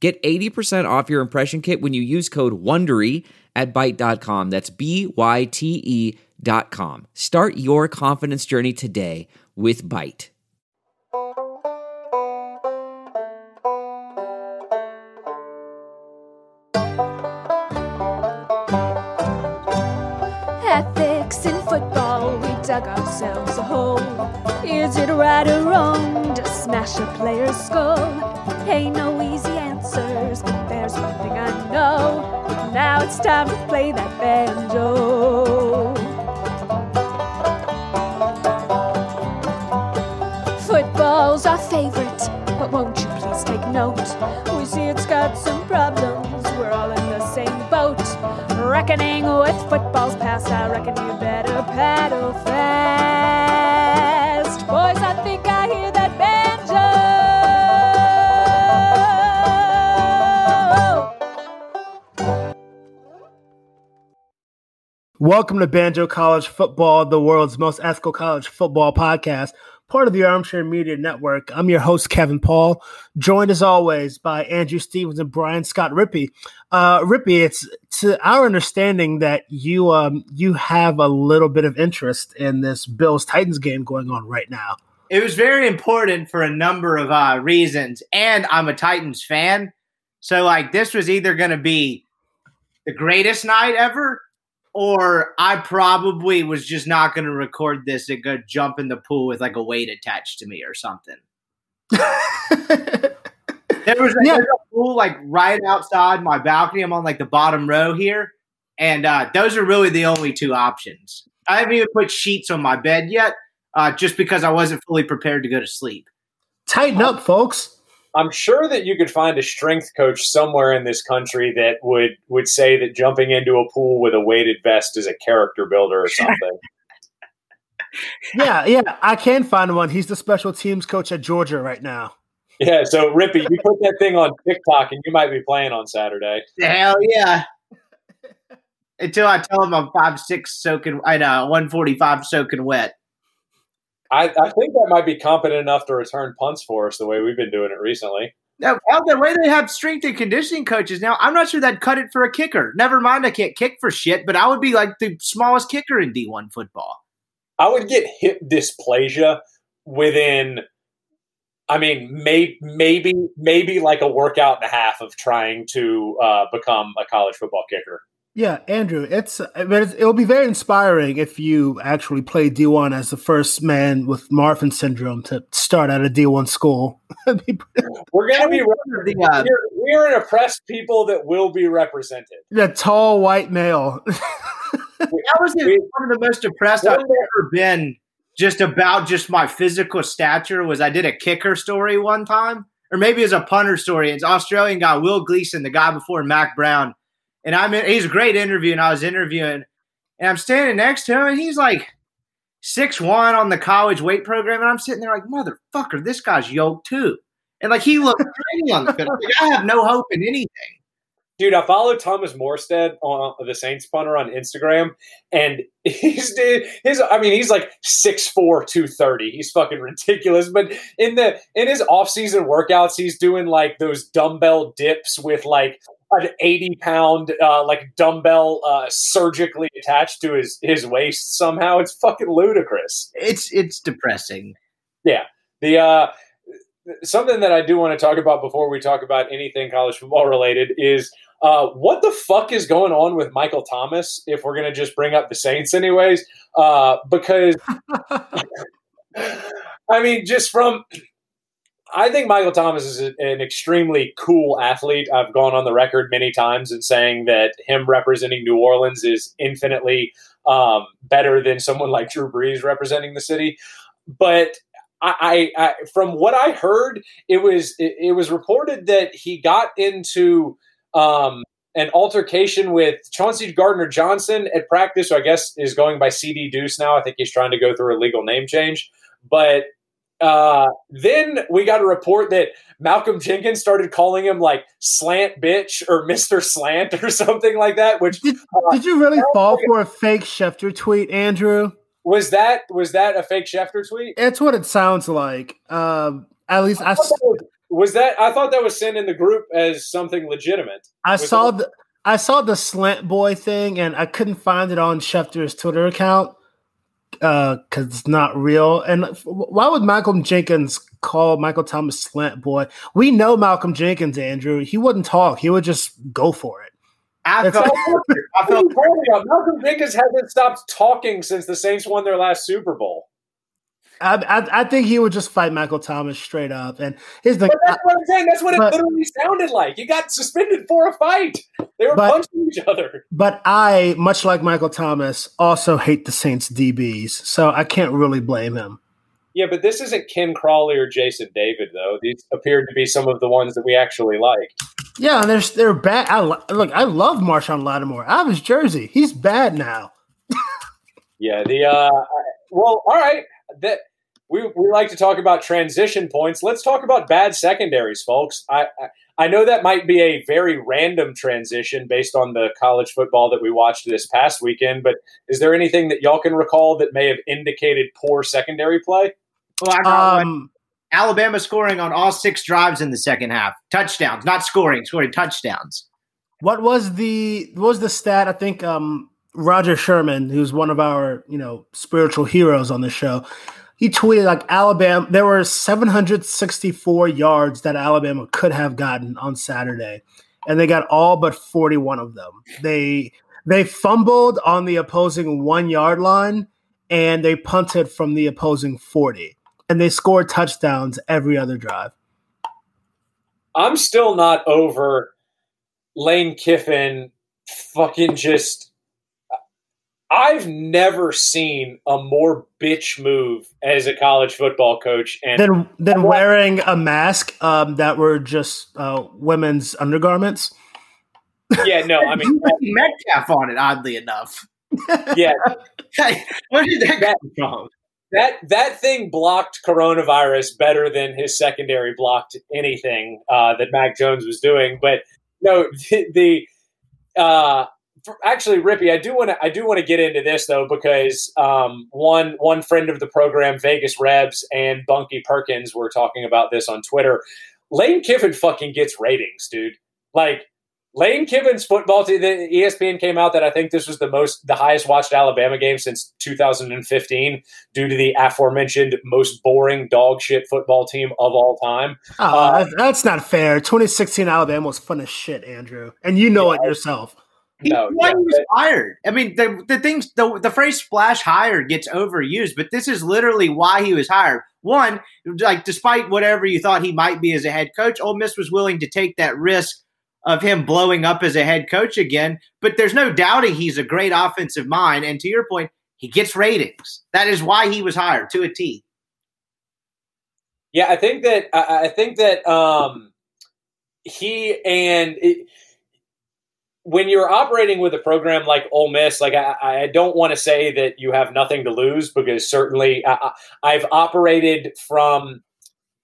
Get 80% off your impression kit when you use code WONDERY at Byte.com. That's B-Y-T-E dot com. Start your confidence journey today with Byte. Ethics in football, we dug ourselves a hole. Is it right or wrong to smash a player's skull? Ain't no easy know. Now it's time to play that banjo. Football's our favorite, but won't you please take note? We see it's got some problems, we're all in the same boat. Reckoning with football's past, I reckon you better paddle fast. Welcome to Banjo College Football, the world's most ethical college football podcast, part of the Armchair Media Network. I'm your host, Kevin Paul, joined as always by Andrew Stevens and Brian Scott Rippey. Uh, Rippey, it's to our understanding that you um, you have a little bit of interest in this Bills Titans game going on right now. It was very important for a number of uh, reasons, and I'm a Titans fan, so like this was either going to be the greatest night ever or I probably was just not going to record this and go jump in the pool with like a weight attached to me or something. there was a, Yeah. a pool like right outside my balcony. I'm on like the bottom row here, and uh, those are really the only two options. I haven't even put sheets on my bed yet, uh, just because I wasn't fully prepared to go to sleep. Tighten up, folks. I'm sure that you could find a strength coach somewhere in this country that would would say that jumping into a pool with a weighted vest is a character builder or something. Yeah, yeah, I can find one. He's the special teams coach at Georgia right now. yeah, so Rippey, you put that thing on TikTok and you might be playing on Saturday. Hell yeah! Until I tell him I'm five six soaking, I know one forty five soaking wet. I, I think that might be competent enough to return punts for us the way we've been doing it recently. Now, well, the way they have strength and conditioning coaches now, I'm not sure that cut it for a kicker. Never mind, I can't kick for shit, but I would be like the smallest kicker in D1 football. I would get hip dysplasia within I mean, may, maybe maybe like a workout and a half of trying to uh, become a college football kicker. Yeah, Andrew, it's, I it's it'll be very inspiring if you actually play D one as the first man with Marfan syndrome to start at a D one school. That'd be pretty- We're gonna be The, uh, we're, we're an oppressed people that will be represented. the tall white male. that was the, one of the most depressed I've ever been just about just my physical stature was I did a kicker story one time, or maybe it was a punter story. It's Australian guy, Will Gleeson, the guy before Mac Brown. And I'm in, he's a great interview, and I was interviewing, and I'm standing next to him, and he's like six one on the college weight program, and I'm sitting there like, motherfucker, this guy's yoked too. And like he looked tiny on the field. Like, I have no hope in anything. Dude, I follow Thomas Morstead on the Saints punter on Instagram, and he's his. I mean, he's like 6'4", 230. He's fucking ridiculous. But in the in his off season workouts, he's doing like those dumbbell dips with like an eighty pound uh, like dumbbell uh, surgically attached to his his waist somehow. It's fucking ludicrous. It's it's depressing. Yeah. The uh something that I do want to talk about before we talk about anything college football related is uh what the fuck is going on with Michael Thomas if we're going to just bring up the Saints anyways uh because I mean just from I think Michael Thomas is an extremely cool athlete. I've gone on the record many times in saying that him representing New Orleans is infinitely um, better than someone like Drew Brees representing the city. But I, I, I, from what I heard, it was it, it was reported that he got into um, an altercation with Chauncey Gardner Johnson at practice, who I guess is going by Ceedy Duce now. I think he's trying to go through a legal name change. But uh, then we got a report that Malcolm Jenkins started calling him like slant bitch or Mr. Slant or something like that. Which did, uh, did you really fall for a fake Schefter tweet, Andrew? Was that was that a fake Schefter tweet? It's what it sounds like. Um, at least I, I was, was, that. I thought that was sent in the group as something legitimate. I was saw the I saw the slant boy thing, and I couldn't find it on Schefter's Twitter account because uh, it's not real. And why would Malcolm Jenkins call Michael Thomas slant boy? We know Malcolm Jenkins, Andrew. He wouldn't talk. He would just go for it. I felt, I felt Malcolm Jenkins hasn't stopped talking since the Saints won their last Super Bowl. I, I, I, think he would just fight Michael Thomas straight up. And here's the. But that's what I'm saying. That's what but, it literally sounded like. He got suspended for a fight. They were but, punching each other. But I, much like Michael Thomas, also hate the Saints DBs, so I can't really blame him. Yeah, but this isn't Ken Crawley or Jason David, though. These appeared to be some of the ones that we actually like. Yeah, and they're they're bad. I look, I love Marshon Lattimore. I have his jersey. He's bad now. yeah. The uh, well, all right. That we we like to talk about transition points. Let's talk about bad secondaries, folks. I, I I know that might be a very random transition based on the college football that we watched this past weekend, but is there anything that y'all can recall that may have indicated poor secondary play? Well, I got um, one. Alabama scoring on all six drives in the second half. Touchdowns, not scoring, scoring touchdowns. What was the what was the stat? I think um, Roger Sherman, who's one of our you know spiritual heroes on the show, he tweeted like Alabama. There were 764 yards that Alabama could have gotten on Saturday, and they got all but 41 of them. They they fumbled on the opposing one yard line, and they punted from the opposing 40, and they scored touchdowns every other drive. I'm still not over Lane Kiffin fucking just I've never seen a more bitch move as a college football coach, and than than wearing a mask um, that were just uh, women's undergarments. Yeah, no, I mean Metcalf on it. Oddly enough, yeah. Where did that, that come from? That that thing blocked coronavirus better than his secondary blocked anything uh, that Mac Jones was doing. But no, the, the uh, actually, Rippey, I do want to I do want to get into this though because um, one one friend of the program, Vegas Rebs, and Bunky Perkins were talking about this on Twitter. Lane Kiffin fucking gets ratings, dude. Like Lane Kiffin's football team. The ESPN came out that I think this was the most the highest watched Alabama game since 2015 due to the aforementioned most boring dog shit football team of all time. Oh, uh, that's not fair. 2016 Alabama was fun as shit, Andrew, and you know yeah, it yourself. No, yeah, he was hired. I mean, the the things the the phrase "splash hired" gets overused, but this is literally why he was hired. One, like despite whatever you thought he might be as a head coach, Ole Miss was willing to take that risk of him blowing up as a head coach again. But there's no doubting he's a great offensive mind, and to your point, he gets ratings. That is why he was hired to a T. Yeah, I think that I, think that um, he and. It, when you're operating with a program like Ole Miss, like I, I don't want to say that you have nothing to lose because certainly I, have operated from,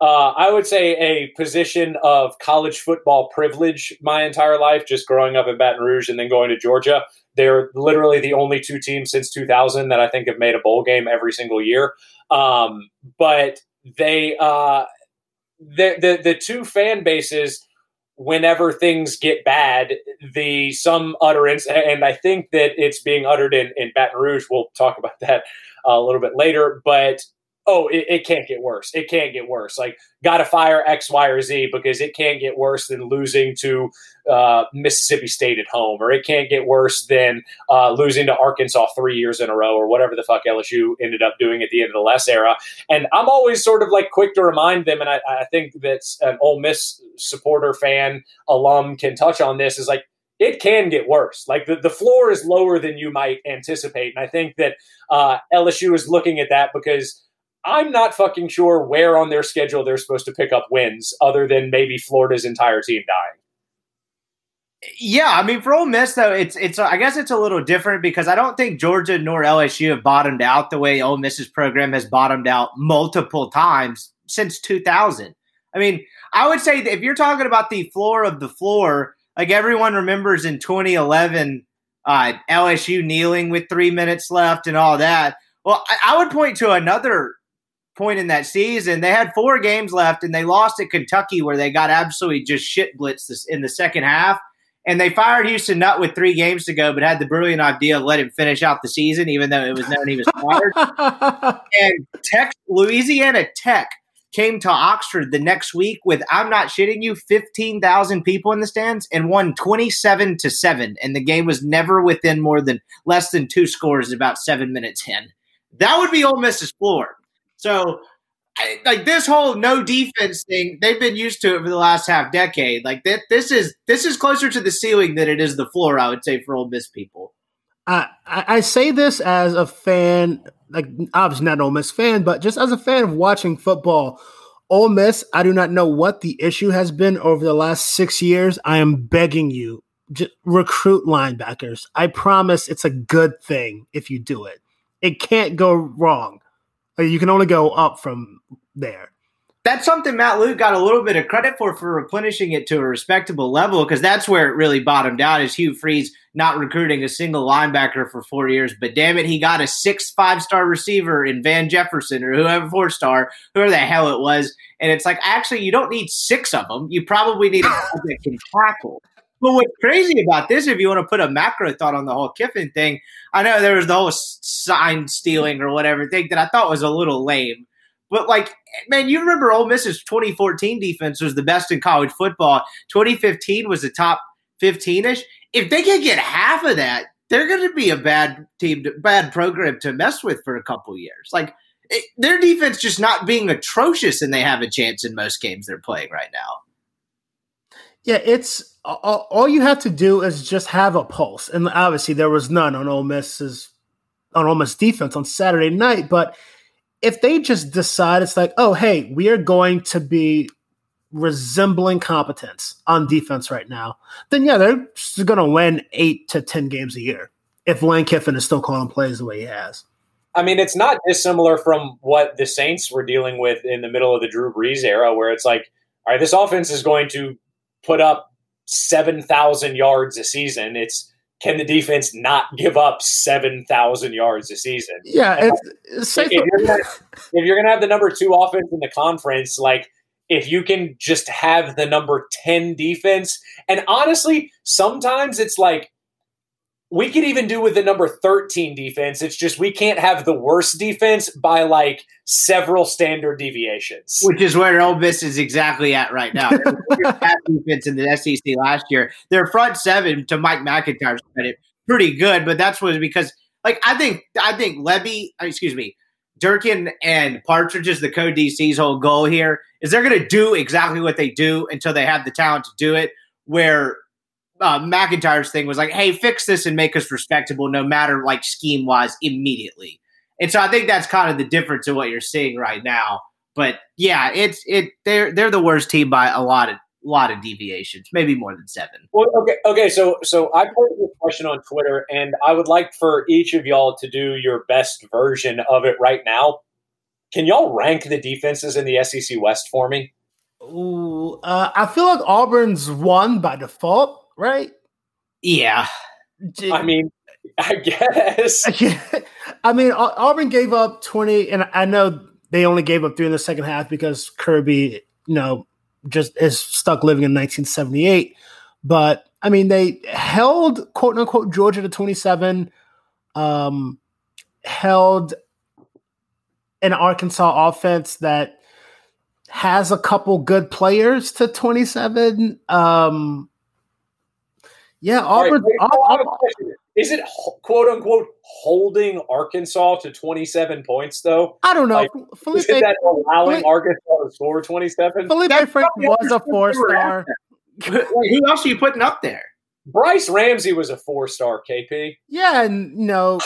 uh, I would say, a position of college football privilege my entire life, just growing up in Baton Rouge and then going to Georgia. They're literally the only two teams since 2000 that I think have made a bowl game every single year. Um, but they, uh, the, the the two fan bases whenever things get bad, the some utterance, and I think that it's being uttered in, in Baton Rouge. We'll talk about that uh, a little bit later, but oh, it, it, can't get worse. It can't get worse. Like, got to fire X, Y, or Z because it can't get worse than losing to uh, Mississippi State at home, or it can't get worse than uh, losing to Arkansas three years in a row, or whatever the fuck LSU ended up doing at the end of the last era. And I'm always sort of like quick to remind them, and I, I think that an Ole Miss supporter, fan, alum can touch on this is like, it can get worse. Like the, the floor is lower than you might anticipate. And I think that uh, LSU is looking at that because I'm not fucking sure where on their schedule they're supposed to pick up wins other than maybe Florida's entire team dying. Yeah, I mean, for Ole Miss though, it's it's I guess it's a little different because I don't think Georgia nor LSU have bottomed out the way Ole Miss's program has bottomed out multiple times since 2000. I mean, I would say if you're talking about the floor of the floor, like everyone remembers in 2011, uh, LSU kneeling with three minutes left and all that. Well, I, I would point to another point in that season. They had four games left and they lost at Kentucky where they got absolutely just shit blitzed in the second half. And they fired Houston Nutt with three games to go, but had the brilliant idea of let him finish out the season, even though it was known he was fired. and Tech, Louisiana Tech came to Oxford the next week with, I'm not shitting you, 15,000 people in the stands and won 27 to 7. And the game was never within more than less than two scores about seven minutes in. That would be Ole Miss's floor. So, I, like this whole no defense thing, they've been used to it for the last half decade. Like that, this is this is closer to the ceiling than it is the floor. I would say for Ole Miss people. I I say this as a fan, like obviously not an Ole Miss fan, but just as a fan of watching football. Ole Miss, I do not know what the issue has been over the last six years. I am begging you, just recruit linebackers. I promise it's a good thing if you do it. It can't go wrong. You can only go up from there. That's something Matt Luke got a little bit of credit for for replenishing it to a respectable level because that's where it really bottomed out. Is Hugh Freeze not recruiting a single linebacker for four years? But damn it, he got a six five star receiver in Van Jefferson or whoever four star, whoever the hell it was. And it's like actually, you don't need six of them. You probably need a guy that can tackle. But what's crazy about this, if you want to put a macro thought on the whole Kiffin thing, I know there was the whole sign stealing or whatever thing that I thought was a little lame. But like, man, you remember Ole Miss's 2014 defense was the best in college football. 2015 was the top 15 ish. If they can get half of that, they're going to be a bad team, to, bad program to mess with for a couple years. Like it, their defense just not being atrocious, and they have a chance in most games they're playing right now. Yeah, it's all, you have to do is just have a pulse, and obviously there was none on Ole Miss's on Ole Miss defense on Saturday night. But if they just decide it's like, oh, hey, we are going to be resembling competence on defense right now, then yeah, they're going to win eight to ten games a year if Lane Kiffin is still calling plays the way he has. I mean, it's not dissimilar from what the Saints were dealing with in the middle of the Drew Brees era, where it's like, all right, this offense is going to put up 7,000 yards a season. It's can the defense not give up 7,000 yards a season? Yeah. It's, if, you're gonna, if you're going to have the number two offense in the conference, like if you can just have the number 10 defense, and honestly, sometimes it's like we could even do with the number 13 defense. It's just we can't have the worst defense by like several standard deviations. Which is where Ole Miss is exactly at right now. defense in the SEC last year. Their front seven, to Mike MacIntyre's credit, pretty good, but that's was because like I think I think Levy, uh, excuse me, Durkin and Partridge is the co DC's whole goal here is they're gonna do exactly what they do until they have the talent to do it. Where uh, MacIntyre's thing was like, hey, fix this and make us respectable, no matter like scheme wise, immediately. And so I think that's kind of the difference in what you're seeing right now. But yeah, it's it they're they're the worst team by a lot of lot of deviations, maybe more than seven. Well, okay, okay. So so I posted a question on Twitter, and I would like for each of y'all to do your best version of it right now. Can y'all rank the defenses in the SEC West for me? Ooh, uh, I feel like Auburn's won by default right? Yeah. I mean, I guess. I mean, Auburn gave up 20, and I know they only gave up three in the second half because Kirby, you know, just is stuck living in 1978. But I mean, they held quote unquote Georgia to 27, um, held an Arkansas offense that has a couple good players to 27. Um, yeah, Auburn. Right, Auburn, is it quote unquote holding Arkansas to 27 points though? I don't know. Like, Feleipe, is that allowing Feleipe, Arkansas to score 27? Feleipe Frank was a four star. who else are you putting up there? Brice Ramsey was a four star KP. Yeah, and you know,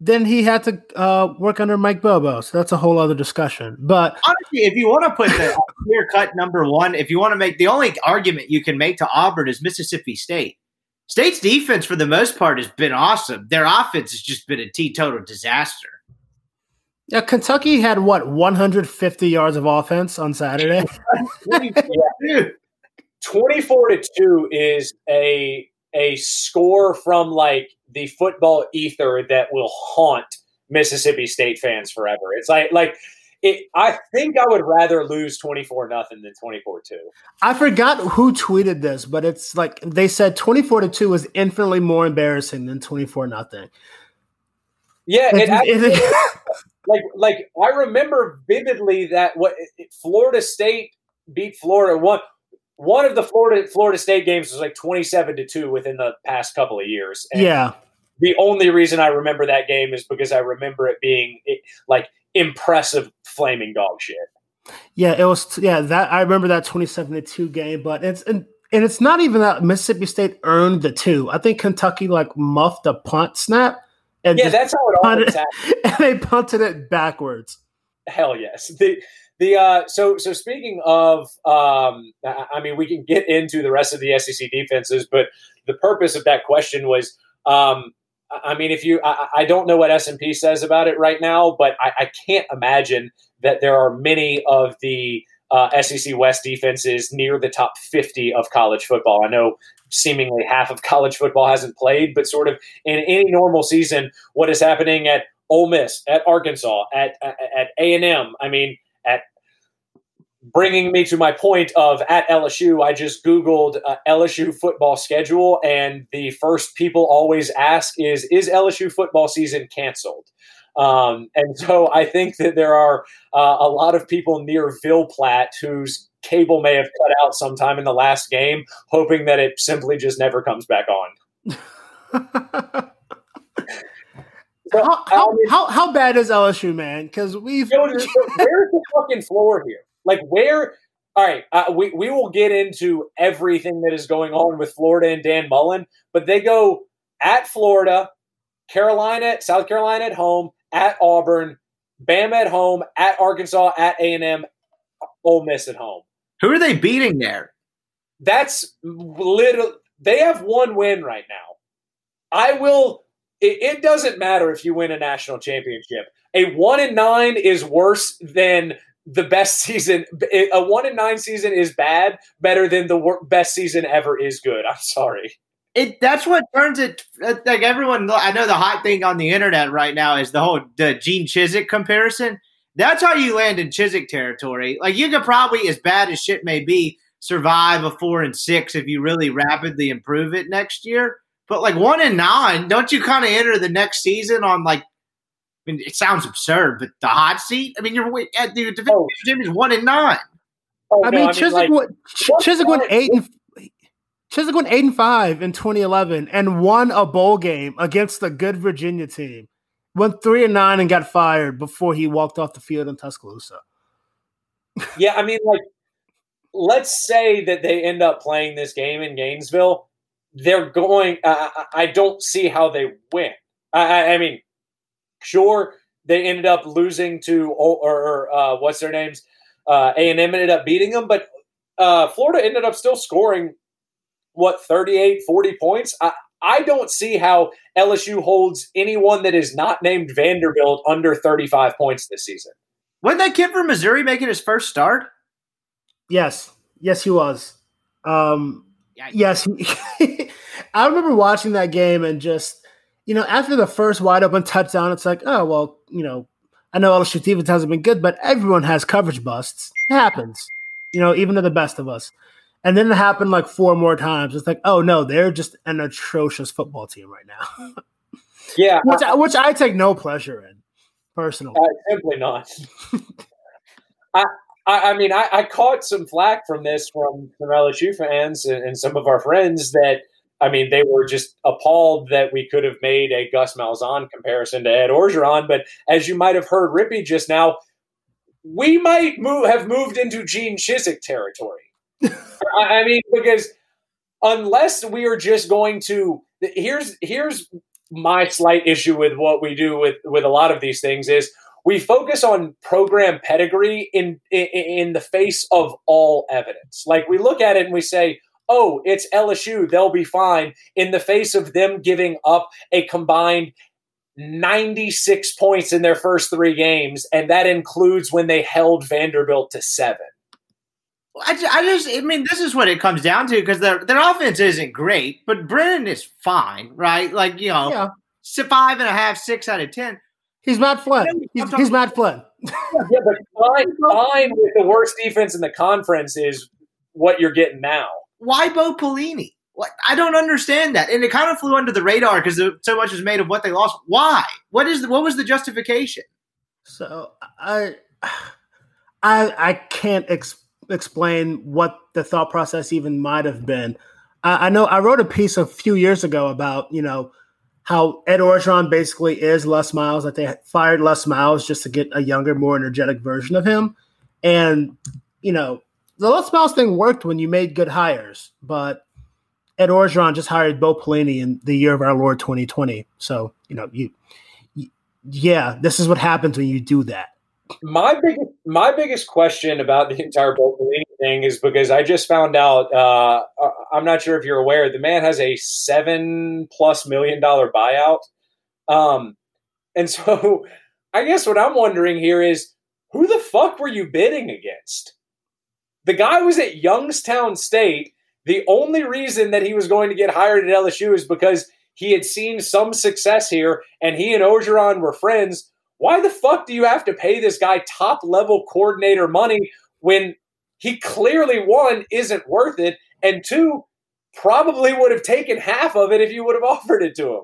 then he had to uh, work under Mike Bobo. So that's a whole other discussion. But honestly, if you want to put the clear cut number one, if you want to make the only argument you can make to Auburn is Mississippi State. State's defense, for the most part, has been awesome. Their offense has just been a teetotal disaster. Yeah, Kentucky had what 150 yards of offense on Saturday. Twenty-four to two is a a score from like the football ether that will haunt Mississippi State fans forever. It's like like it, I think I would rather lose 24 nothing than 24 2. I forgot who tweeted this, but it's like they said 24 to 2 was infinitely more embarrassing than 24 nothing. Yeah, it actually, like like I remember vividly that what Florida State beat Florida one one of the Florida Florida State games was like 27 to 2 within the past couple of years. And yeah. The only reason I remember that game is because I remember it being like impressive flaming dog shit. Yeah, it was yeah, that I remember that 27 to 2 game, but it's and, and it's not even that Mississippi State earned the two. I think Kentucky like muffed a punt snap and yeah, that's how it always happens. And they punted it backwards. Hell yes. The the uh, so so speaking of, um, I mean, we can get into the rest of the SEC defenses, but the purpose of that question was, um, I mean, if you, I, I don't know what S and P says about it right now, but I, I can't imagine that there are many of the uh, SEC West defenses near the top 50 of college football. I know seemingly half of college football hasn't played, but sort of in any normal season, what is happening at Ole Miss, at Arkansas, at at A and M. I mean, at bringing me to my point of at LSU, I just Googled uh, LSU football schedule, and the first people always ask is, is LSU football season canceled? Um, and so I think that there are uh, a lot of people near Ville Platte whose cable may have cut out sometime in the last game, hoping that it simply just never comes back on. so, how, how, how, how, bad is LSU, man? Because we've. where's the fucking floor here? Like where? All right, uh, we we will get into everything that is going on with Florida and Dan Mullen, but they go at Florida, Carolina, South Carolina at home, at Auburn, Bama at home, at Arkansas, at A and M, Ole Miss at home. Who are they beating there? That's little. They have one win right now. I will. It, it doesn't matter if you win a national championship. A one and nine is worse than the best season. A one and nine season is bad better than the best season ever is good. I'm sorry. It that's what turns it uh, like everyone i know the hot thing on the internet right now is the whole the gene chizik comparison. That's how you land in chizik territory. Like you could probably as bad as shit may be survive a four and six if you really rapidly improve it next year but like one and nine don't you kind of enter the next season on like I mean, it sounds absurd, but the hot seat. I mean, you're at the division oh. is one and nine. Oh, I, no, mean, I Chizik like, went, Chizik went eight and Chizik went eight and five in 2011 and won a bowl game against the good Virginia team. Went three and nine and got fired before he walked off the field in Tuscaloosa. yeah, I mean, like, let's say that they end up playing this game in Gainesville. They're going. Uh, I don't see how they win. I, I mean, Sure, they ended up losing to or, or uh, what's their names? Uh, A and M ended up beating them, but uh, Florida ended up still scoring what 38, 40 points. I, I don't see how LSU holds anyone that is not named Vanderbilt under 35 points this season. Wasn't that kid from Missouri making his first start? Yes. Yes, he was. Um, yes. I remember watching that game and just you know, after the first wide open touchdown, it's like, oh well, you know, I know LSU defense hasn't been good, but everyone has coverage busts. It happens, you know, even to the best of us. And then it happened like four more times. It's like, oh no, they're just an atrocious football team right now. yeah, which I, which I take no pleasure in, personally. Uh, simply not. I, I, I mean, I, I, caught some flack from this from from LSU fans and, and some of our friends that I mean, they were just appalled that we could have made a Gus Malzahn comparison to Ed Orgeron. But as you might have heard Rippey just now, we might move, have moved into Gene Chizik territory. I mean, because unless we are just going to here's here's my slight issue with what we do with with a lot of these things is we focus on program pedigree in, in in the face of all evidence. Like we look at it and we say, "Oh, it's LSU; they'll be fine." In the face of them giving up a combined 96 points in their first three games, and that includes when they held Vanderbilt to seven. I just, I just, I mean, this is what it comes down to because their their offense isn't great, but Brennan is fine, right? Like you know, yeah. five and a half, six out of ten. He's Matt Flynn. He's, he's Matt Flynn. yeah, but fine, fine with the worst defense in the conference is what you're getting now. Why Bo Pelini? What I don't understand that, and it kind of flew under the radar because so much was made of what they lost. Why? What is the, what was the justification? So I, I, I can't ex- explain what the thought process even might have been. I, I know I wrote a piece a few years ago about you know how Ed Orgeron basically is Les Miles, that they fired Les Miles just to get a younger, more energetic version of him. And, you know, the Les Miles thing worked when you made good hires, but Ed Orgeron just hired Bo Pelini in the year of our Lord 2020. So, you know, you, you yeah, this is what happens when you do that. My biggest my biggest question about the entire Bo Pelini thing is because I just found out. Uh, uh, I'm not sure if you're aware. The man has a seven plus million dollar buyout, um, and so I guess what I'm wondering here is who the fuck were you bidding against? The guy was at Youngstown State the only reason that he was going to get hired at LSU is because he had seen some success here and he and Orgeron were friends. Why the fuck do you have to pay this guy top level coordinator money when he clearly, one, isn't worth it, and two, probably would have taken half of it if you would have offered it to him?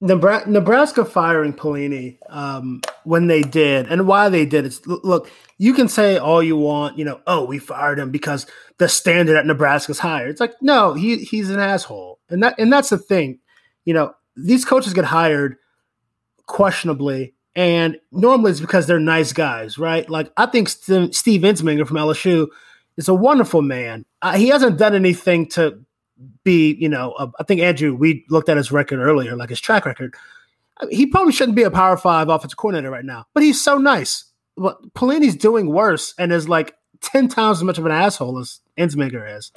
Nebraska firing Pelini um, when they did, and why they did it. Look, you can say all you want, you know, oh, we fired him because the standard at Nebraska is higher. It's like, no, he he's an asshole, and that and that's the thing. You know, these coaches get hired questionably, and normally it's because they're nice guys, right? Like I think St- Steve Ensminger from LSU is a wonderful man. Uh, he hasn't done anything to be, you know, uh, I think Andrew, we looked at his record earlier, like his track record. He probably shouldn't be a Power Five offensive coordinator right now, but he's so nice. But Pelini's doing worse and is like ten times as much of an asshole as Ensminger is.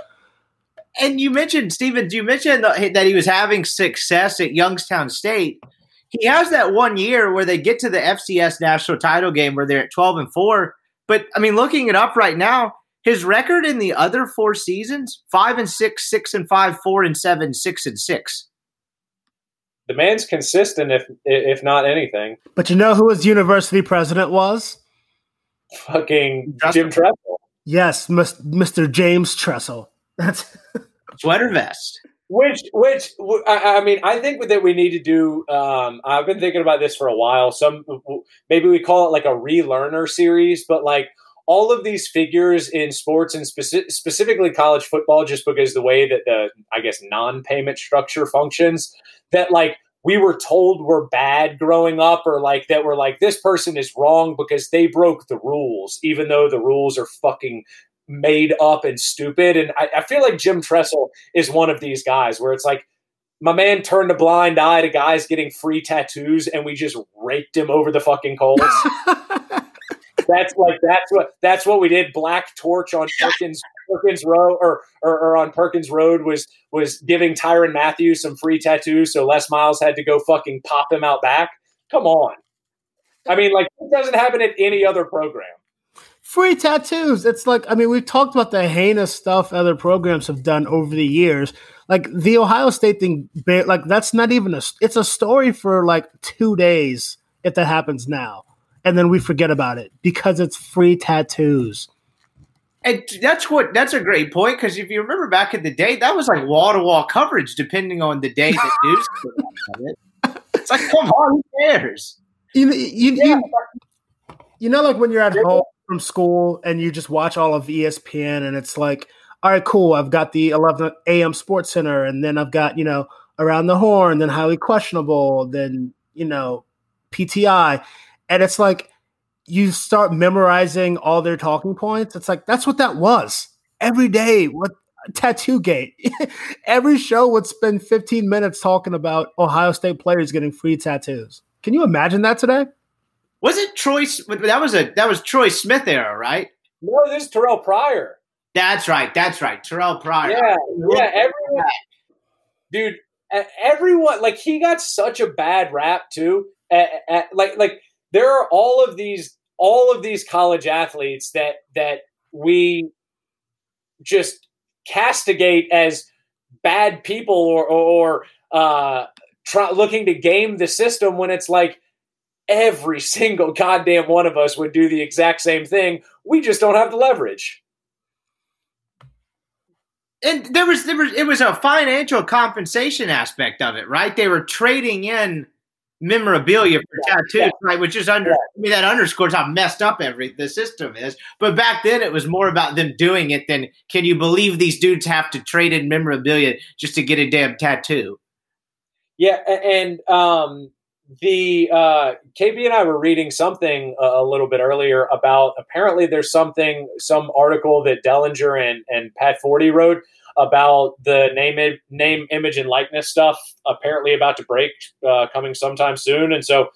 And you mentioned Stephen. You mentioned that he was having success at Youngstown State. He has that one year where they get to the FCS national title game where they're at twelve and four. But I mean, looking it up right now, his record in the other four seasons: five and six, six and five, four and seven, six and six. The man's consistent, if if not anything. But you know who his university president was? Fucking Jim Tressel. Yes, Mr. James Tressel. That's sweater vest. Which, which, I mean, I think that we need to do. Um, I've been thinking about this for a while. Some maybe we call it like a relearner series, but like all of these figures in sports and speci- specifically college football, just because the way that the, I guess, non payment structure functions, that like we were told were bad growing up, or like that we're like, this person is wrong because they broke the rules, even though the rules are fucking made up and stupid. And I, I feel like Jim Tressel is one of these guys where it's like, my man turned a blind eye to guys getting free tattoos and we just raked him over the fucking coals. that's like that's what that's what we did. Black Torch on Perkins Perkins Road or, or, or on Perkins Road was was giving Tyrann Matthews some free tattoos, so Les Miles had to go fucking pop him out back. Come on. I mean, like it doesn't happen at any other program. Free tattoos. It's like I mean, we've talked about the heinous stuff other programs have done over the years. Like the Ohio State thing, like that's not even a. It's a story for like two days if that happens now and then we forget about it because it's free tattoos. And that's what that's a great point because if you remember back in the day, that was like wall to wall coverage, depending on the day that news. it. It's like, come on, who cares? You, you, yeah. you, you know, like when you're at home from school and you just watch all of ESPN, and it's like, all right, cool. I've got the 11 a.m. Sports Center, and then I've got you know around the horn, then highly questionable, then you know PTI, and it's like you start memorizing all their talking points. It's like that's what that was every day. What tattoo gate. Every show would spend 15 minutes talking about Ohio State players getting free tattoos. Can you imagine that today? Was it Troy? That was a that was Troy Smith era, right? No, this is Terrelle Pryor. That's right. That's right. Terrelle Pryor. Yeah, yeah. Everyone, dude, everyone like he got such a bad rap too. like like there are all of these all of these college athletes that that we just castigate as bad people or or, uh, try, looking to game the system when it's like every single goddamn one of us would do the exact same thing. We just don't have the leverage. And there was there was it was a financial compensation aspect of it, right? They were trading in memorabilia for yeah, tattoos, yeah. right? Which is under, I mean, that underscores how messed up every the system is. But back then, it was more about them doing it than can you believe these dudes have to trade in memorabilia just to get a damn tattoo? Yeah, and um, the uh, KB and I were reading something a, a, little bit earlier about apparently there's something, some article that Dellenger and and Pat Forde wrote about the name, name, image, and likeness stuff. Apparently, about to break, uh, coming sometime soon, and so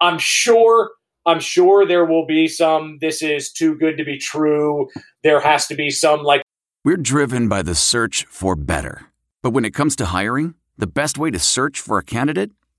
I'm sure. I'm sure there will be some. This is too good to be true. There has to be some like. We're driven by the search for better, but when it comes to hiring, the best way to search for a candidate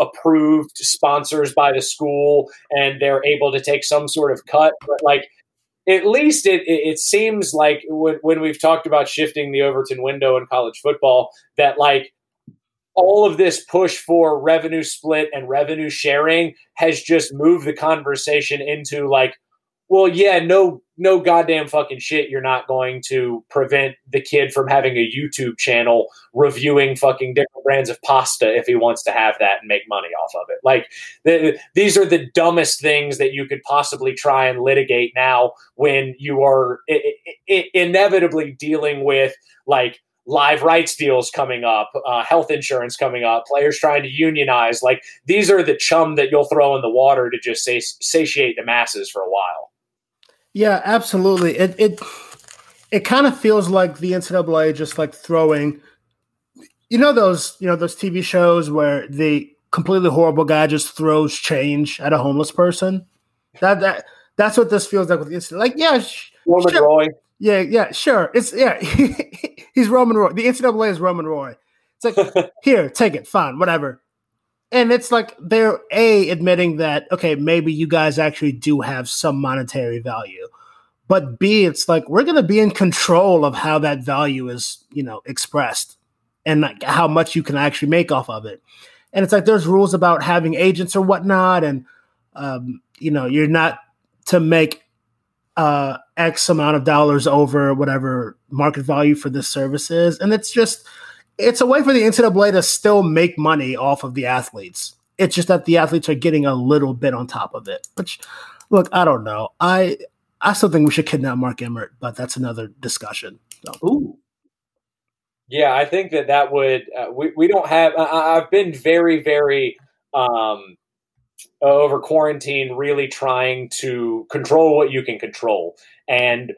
Approved sponsors by the school, and they're able to take some sort of cut. But, like, at least it, it, seems like when, when we've talked about shifting the Overton window in college football, that like all of this push for revenue split and revenue sharing has just moved the conversation into like, well, yeah, no, no goddamn fucking shit. You're not going to prevent the kid from having a YouTube channel reviewing fucking different brands of pasta if he wants to have that and make money off of it. Like, the, these are the dumbest things that you could possibly try and litigate now when you are I- I- inevitably dealing with like live rights deals coming up, uh, health insurance coming up, players trying to unionize. Like these are the chum that you'll throw in the water to just say, satiate the masses for a while. Yeah, absolutely. It it it kind of feels like the NCAA just like throwing, you know those you know those TV shows where the completely horrible guy just throws change at a homeless person. That that that's what this feels like with the NCAA. Like yeah, sh- Roman sure. Roy. Yeah, yeah, sure. It's yeah. he's Roman Roy. The NCAA is Roman Roy. It's like here, take it, fine, whatever. And it's like they're a admitting that okay, maybe you guys actually do have some monetary value, but b it's like we're going to be in control of how that value is, you know, expressed and like how much you can actually make off of it. And it's like there's rules about having agents or whatnot, and um, you know, you're not to make uh, X amount of dollars over whatever market value for this service is. And it's just, it's a way for the NCAA to still make money off of the athletes. It's just that the athletes are getting a little bit on top of it. Which, look, I don't know. I I still think we should kidnap Mark Emmert, but that's another discussion. So. Ooh. Yeah, I think that that would. Uh, we we don't have. I, I've been very very um, over quarantine, really trying to control what you can control, and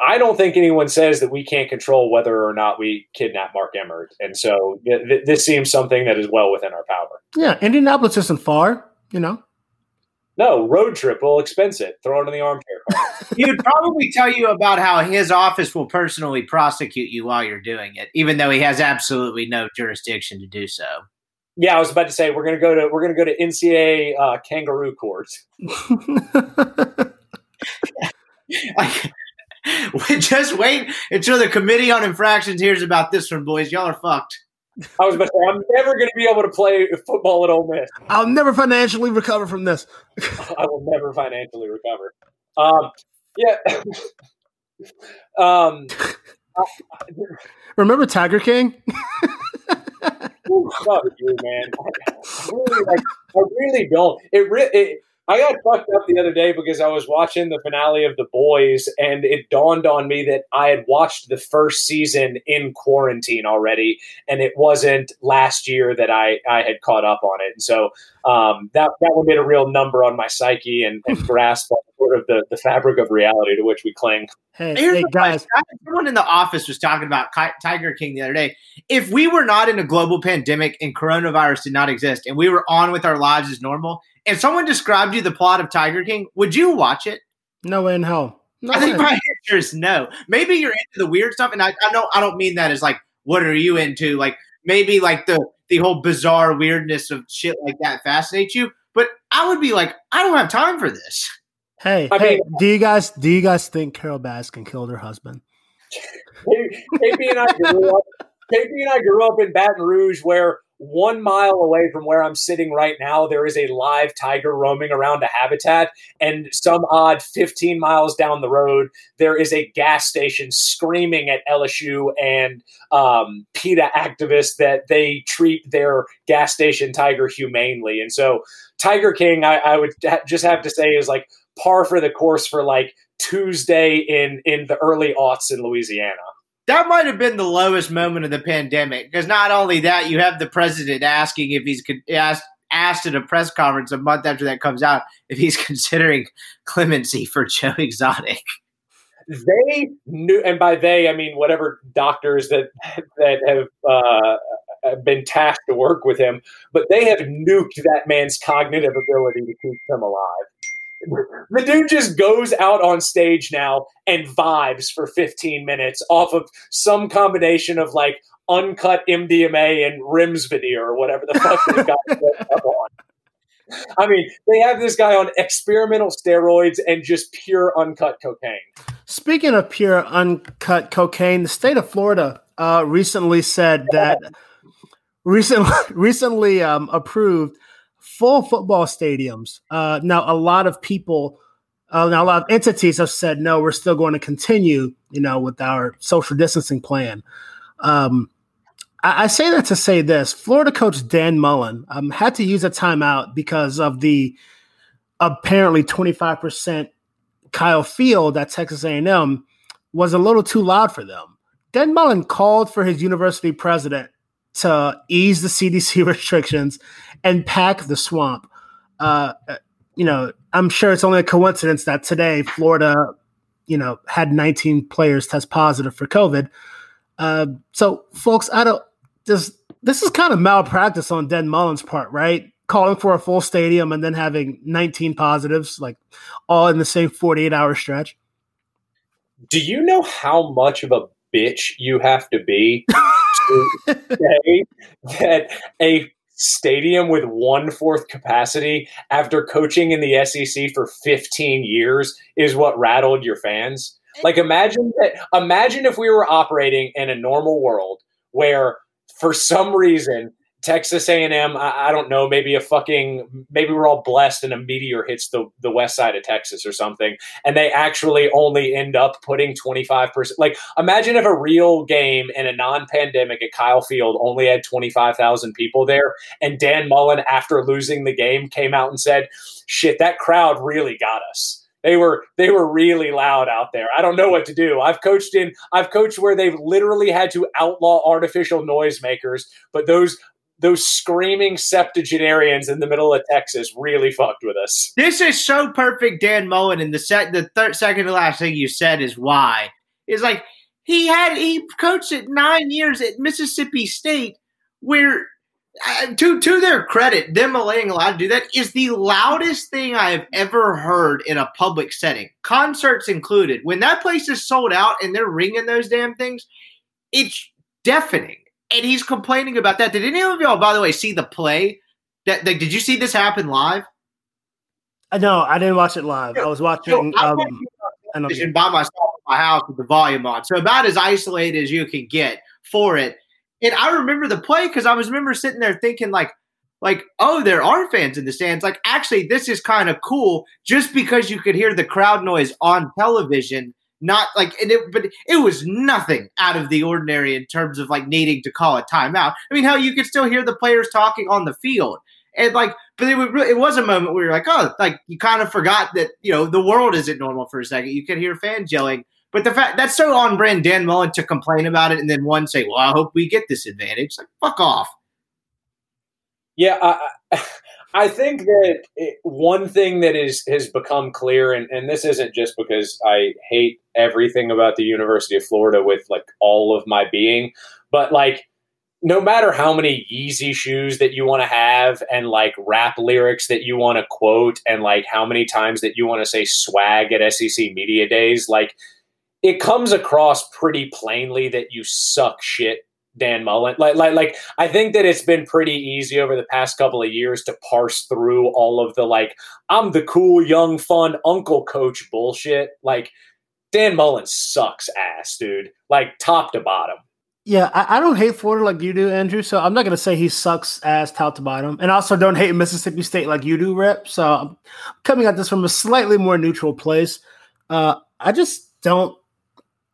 I don't think anyone says that we can't control whether or not we kidnap Mark Emmert, and so th- th- this seems something that is well within our power. Yeah, Indianapolis isn't far, you know. No road trip will expense it. Throw it in the armchair. he would probably tell you about how his office will personally prosecute you while you're doing it, even though he has absolutely no jurisdiction to do so. Yeah, I was about to say we're gonna go to we're gonna go to NCA uh, kangaroo court. like, just wait until the committee on infractions hears about this one, boys. Y'all are fucked. I was about to say I'm never going to be able to play football at Ole Miss. I'll never financially recover from this. I will never financially recover. Um, yeah. um, Remember Tiger King? fuck you, man. I really, like, I really don't. It, re- it I got fucked up the other day because I was watching the finale of The Boys, and it dawned on me that I had watched the first season in quarantine already, and it wasn't last year that I, I had caught up on it. And so um, that that one made a real number on my psyche and, and grasp on sort of the, the fabric of reality to which we cling. Hey, Here's hey guys. question. Someone in the office was talking about Ki- Tiger King the other day. If we were not in a global pandemic and coronavirus did not exist and we were on with our lives as normal, if someone described you the plot of Tiger King, would you watch it? No way in hell. No I think way. my answer is no. Maybe you're into the weird stuff, and I, I don't. I don't mean that as like, what are you into? Like maybe like the the whole bizarre weirdness of shit like that fascinates you. But I would be like, I don't have time for this. Hey, I hey, mean- do you guys do you guys think Carole Baskin killed her husband? KP and I grew up. KP and I grew up in Baton Rouge, where one mile away from where I'm sitting right now, there is a live tiger roaming around a habitat, and some odd 15 miles down the road, there is a gas station screaming at LSU and um, PETA activists that they treat their gas station tiger humanely, and so Tiger King, I, I would ha- just have to say, is like par for the course for like Tuesday in in the early aughts in Louisiana. That might have been the lowest moment of the pandemic because not only that, you have the president asking if he's asked asked at a press conference a month after that comes out if he's considering clemency for Joe Exotic. They knew, and by they I mean whatever doctors that that have uh, been tasked to work with him, but they have nuked that man's cognitive ability to keep him alive. The dude just goes out on stage now and vibes for 15 minutes off of some combination of like uncut MDMA and RIMS video or whatever the fuck they've got up on. I mean, they have this guy on experimental steroids and just pure uncut cocaine. Speaking of pure uncut cocaine, the state of Florida uh, recently said that recently recently um, approved full football stadiums. Uh, now, a lot of people, uh, now a lot of entities have said no. We're still going to continue, you know, with our social distancing plan. Um, I, I, say that to say this: Florida coach Dan Mullen um, had to use a timeout because of the apparently twenty five percent Kyle Field at Texas A and M was a little too loud for them. Dan Mullen called for his university president to ease the CDC restrictions and pack the swamp. Uh, you know, I'm sure it's only a coincidence that today Florida, you know, had 19 players test positive for COVID. Uh, so, folks, I don't. This this is kind of malpractice on Dan Mullen's part, right? Calling for a full stadium and then having 19 positives, like all in the same 48 hour stretch. Do you know how much of a bitch you have to be to say that a stadium with one fourth capacity after coaching in the SEC for 15 years is what rattled your fans? Like imagine that imagine if we were operating in a normal world where for some reason Texas A&M, I, I, don't know, maybe a fucking, maybe we're all blessed and a meteor hits the, the west side of Texas or something, and they actually only end up putting 25%. Like, imagine if a real game in a non-pandemic at Kyle Field only had 25,000 people there, and Dan Mullen, after losing the game, came out and said, shit, that crowd really got us they were they were really loud out there. I don't know what to do. I've coached in I've coached where they've literally had to outlaw artificial noisemakers, but those those screaming septuagenarians in the middle of Texas really fucked with us. This is so perfect, Dan Mullen. And the sec- the third, second to last thing you said is why is like he had he coached it nine years at Mississippi State, where uh, to to their credit, them allowing allowed to do that is the loudest thing I have ever heard in a public setting, concerts included. When that place is sold out and they're ringing those damn things, it's deafening and he's complaining about that. Did any of y'all, by the way, see the play? That, that did you see this happen live? Uh, no, I didn't watch it live. I was watching. So um, by myself at my house with the volume on, so about as isolated as you can get for it. And I remember the play because I was remember sitting there thinking like, like, oh, there are fans in the stands. Like, actually, this is kind of cool just because you could hear the crowd noise on television not like and it, but it was nothing out of the ordinary in terms of like needing to call a timeout. I mean, how you could still hear the players talking on the field, and like, but it, really, it was a moment where you're like, oh, like you kind of forgot that you know the world isn't normal for a second. You could hear fans yelling, but the fact that's so on brand Dan Mullen to complain about it and then one say, well, I hope we get this advantage. Like, fuck off. Yeah, I, I think that it, one thing that is has become clear, and, and this isn't just because I hate everything about the University of Florida with like all of my being, but like no matter how many Yeezy shoes that you want to have and like rap lyrics that you want to quote and like how many times that you want to say swag at SEC media days, like it comes across pretty plainly that you suck shit Dan Mullen. Like, like, like, I think that it's been pretty easy over the past couple of years to parse through all of the like, I'm the cool, young, fun uncle coach bullshit. Like, Dan Mullen sucks ass, dude. Like, top to bottom. Yeah, I, I, don't hate Florida like you do, Andrew. So I'm not gonna say he sucks ass top to bottom, and also don't hate Mississippi State like you do, Rep. So I'm coming at this from a slightly more neutral place. Uh, I just don't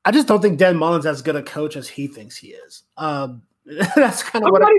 I just don't think Dan Mullen's as good a coach as he thinks he is. Um, that's kind of what. I,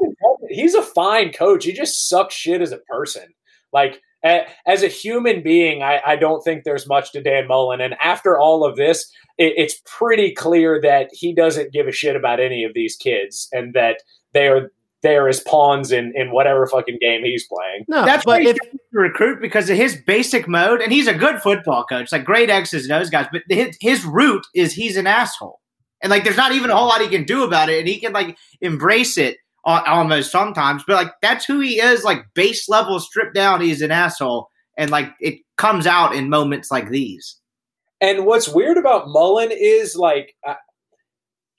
he's a fine coach. He just sucks shit as a person. Like as a human being, I, I, don't think there's much to Dan Mullen. And after all of this, it, it's pretty clear that he doesn't give a shit about any of these kids, and that they are there as pawns in in whatever fucking game he's playing. No, that's but if to recruit because of his basic mode, and he's a good football coach, like great X's and O's guys. But his, his root is he's an asshole, and like there's not even a whole lot he can do about it, and he can like embrace it almost sometimes. But like that's who he is, like base level stripped down. He's an asshole, and like it comes out in moments like these. And what's weird about Mullen is like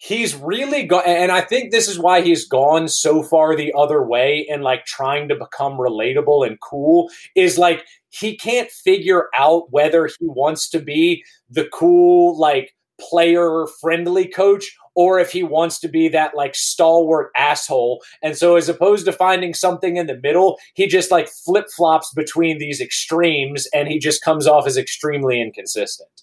he's really gone and i think this is why he's gone so far the other way and like trying to become relatable and cool is like he can't figure out whether he wants to be the cool like player friendly coach or if he wants to be that like stalwart asshole. And so as opposed to finding something in the middle, he just like flip flops between these extremes and he just comes off as extremely inconsistent.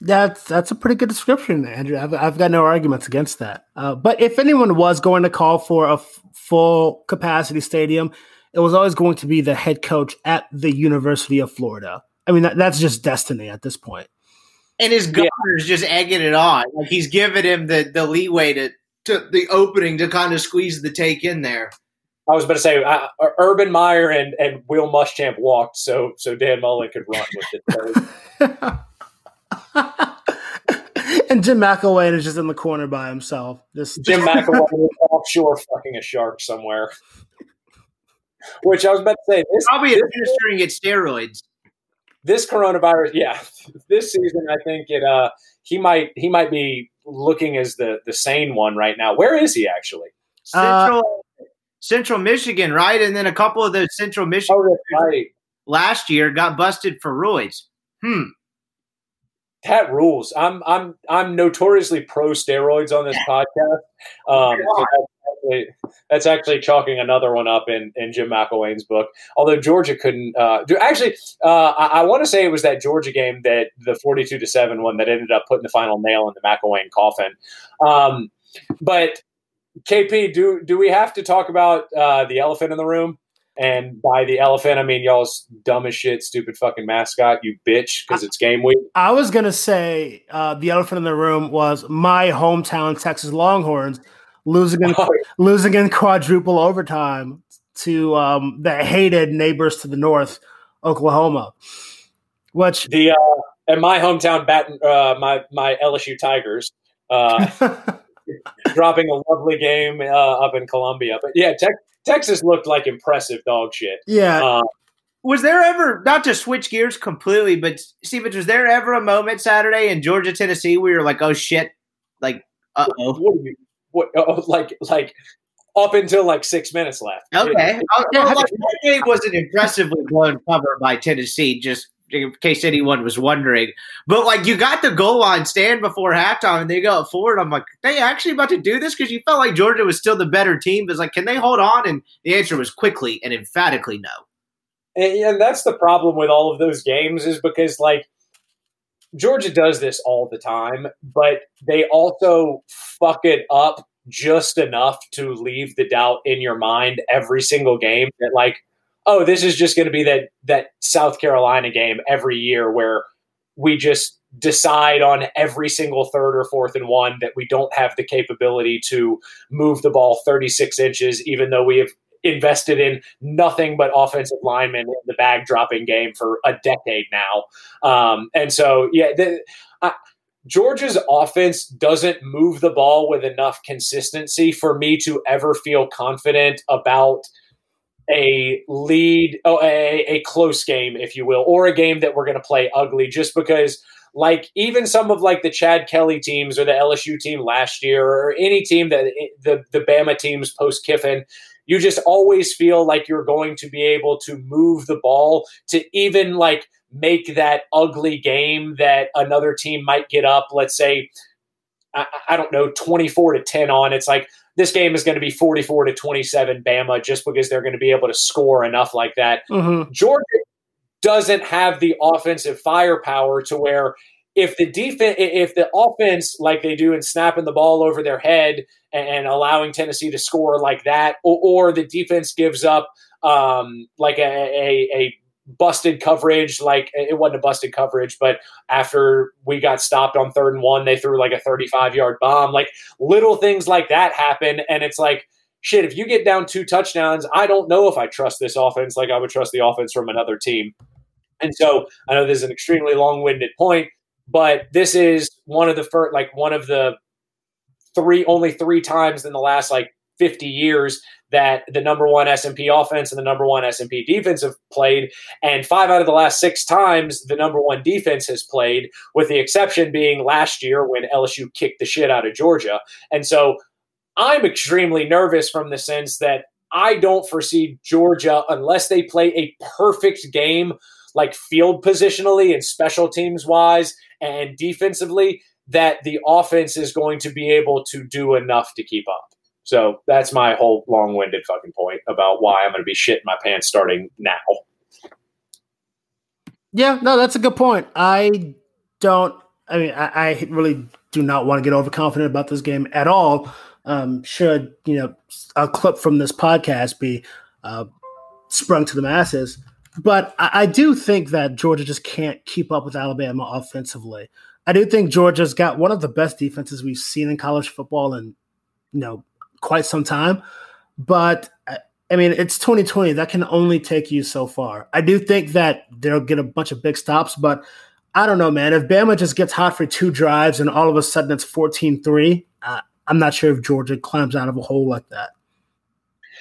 That's that's a pretty good description, Andrew. I've, I've got no arguments against that. Uh, but if anyone was going to call for a f- full capacity stadium, it was always going to be the head coach at the University of Florida. I mean, that, that's just destiny at this point. And his governor's yeah. just egging it on. Like he's giving him the, the leeway to, to the opening to kind of squeeze the take in there. I was about to say uh, Urban Meyer and, and Will Muschamp walked, so so Dan Mullen could run with it. and Jim McElwain is just in the corner by himself. Just Jim McElwain offshore fucking a shark somewhere. Which I was about to say, this, probably this, administering its steroids. This coronavirus, yeah, this season I think it. uh He might he might be looking as the the sane one right now. Where is he actually? Central uh, Central Michigan, right? And then a couple of the Central Michigan oh, right. last year got busted for roids. Hmm. That rules. I'm I'm I'm notoriously pro steroids on this podcast. Um, so that's, actually, that's, actually, chalking another one up in, in Jim McElwain's book. Although Georgia couldn't uh, do actually, uh, I, I want to say it was that Georgia game that the forty-two to seven one that ended up putting the final nail in the McElwain coffin. Um, but KP, do do we have to talk about uh, the elephant in the room? And by the elephant, I mean y'all's dumb as shit, stupid fucking mascot, you bitch, because it's game week. I was gonna say uh, the elephant in the room was my hometown Texas Longhorns losing in, oh. losing in quadruple overtime to um, the hated neighbors to the north, Oklahoma. Which the uh, and my hometown Baton, uh, my my LSU Tigers. Uh, dropping a lovely game uh, up in Columbia. But yeah, Tech, Texas looked like impressive dog shit. Yeah. Uh, was there ever not to switch gears completely, but Stevens, was there ever a moment Saturday in Georgia, Tennessee where you're like, oh shit, like, uh oh, what, oh, like, like up until like six minutes left. Okay, oh, well, like, that game was an impressively blown cover by Tennessee. Just in case anyone was wondering. But like you got the goal line stand before halftime and they go forward. I'm like, they actually about to do this? Because you felt like Georgia was still the better team. But like, can they hold on? And the answer was quickly and emphatically no. And, and that's the problem with all of those games is because like Georgia does this all the time, but they also fuck it up just enough to leave the doubt in your mind every single game that like oh, this is just going to be that that South Carolina game every year where we just decide on every single third or fourth and one that we don't have the capability to move the ball 36 inches, even though we have invested in nothing but offensive linemen in the bag dropping game for a decade now. Um, and so, yeah, the, I, Georgia's offense doesn't move the ball with enough consistency for me to ever feel confident about – a lead, oh, a, a close game, if you will, or a game that we're going to play ugly, just because like even some of like the Chad Kelly teams or the LSU team last year or any team that eh, the the Bama teams post Kiffin, you just always feel like you're going to be able to move the ball to even like make that ugly game that another team might get up. Let's say I, I don't know, 24 to 10 on. It's like this game is going to be 44 to 27 Bama just because they're going to be able to score enough like that. Mm-hmm. Georgia doesn't have the offensive firepower to where if the defense, if the offense, like they do in snapping the ball over their head and, allowing Tennessee to score like that, or, or the defense gives up um, like a, a, a busted coverage. Like it wasn't a busted coverage, but after we got stopped on third and one, they threw like a 35 yard bomb. Like little things like that happen. And it's like, shit, if you get down two touchdowns, I don't know if I trust this offense like I would trust the offense from another team. And so I know this is an extremely long winded point, but this is one of the first, like one of the three, only three times in the last like 50 years that the number one S&P offense and the number one S&P defense have played. And five out of the last six times the number one defense has played, with the exception being last year when LSU kicked the shit out of Georgia. And so I'm extremely nervous from the sense that I don't foresee Georgia, unless they play a perfect game, like field positionally and special teams wise and defensively, that the offense is going to be able to do enough to keep up. So that's my whole long winded fucking point about why I'm going to be shitting my pants starting now. Yeah, no, that's a good point. I don't, I mean, I, I really do not want to get overconfident about this game at all. Um, should, you know, a clip from this podcast be uh, sprung to the masses. But I, I do think that Georgia just can't keep up with Alabama offensively. I do think Georgia's got one of the best defenses we've seen in college football in, you know, quite some time. But I mean, it's 2020. That can only take you so far. I do think that they'll get a bunch of big stops, but I don't know, man. If Bama just gets hot for two drives and all of a sudden it's 14 3, uh, I'm not sure if Georgia climbs out of a hole like that.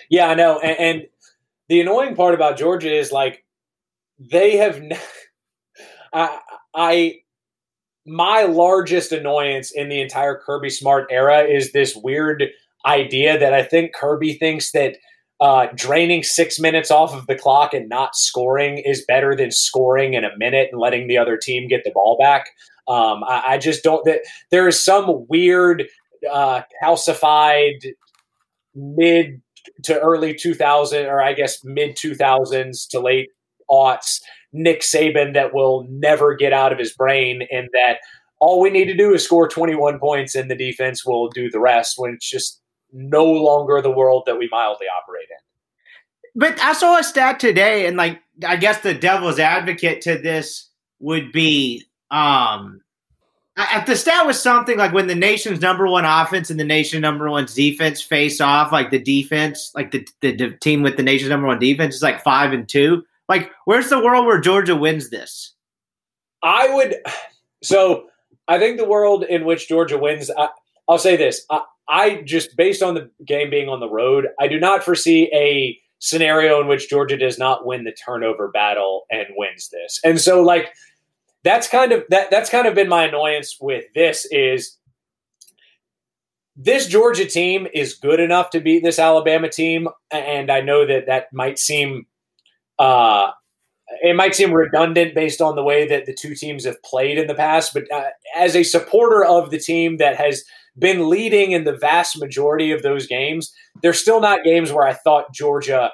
Yeah, I know. And, and the annoying part about Georgia is like they have. I, I my largest annoyance in the entire Kirby Smart era is this weird idea that I think Kirby thinks that uh, draining six minutes off of the clock and not scoring is better than scoring in a minute and letting the other team get the ball back. Um, I, I, just don't. That there is some weird uh, calcified mid to early 2000 or I guess mid 2000s to late aughts Nick Saban that will never get out of his brain and that all we need to do is score 21 points and the defense will do the rest when it's just no longer the world that we mildly operate in. But I saw a stat today, and like I guess the devil's advocate to this would be um I, the stat was something like when the nation's number one offense and the nation number one defense face off, like the defense, like the, the, the team with the nation's number one defense is like five and two. Like, where's the world where Georgia wins this? I would. So I think the world in which Georgia wins. I, will say this: I, I just based on the game being on the road, I do not foresee a scenario in which Georgia does not win the turnover battle and wins this. And so like that's kind of that that's kind of been my annoyance with this is this Georgia team is good enough to beat this Alabama team and I know that that might seem uh it might seem redundant based on the way that the two teams have played in the past, but uh, as a supporter of the team that has been leading in the vast majority of those games. They're still not games where I thought Georgia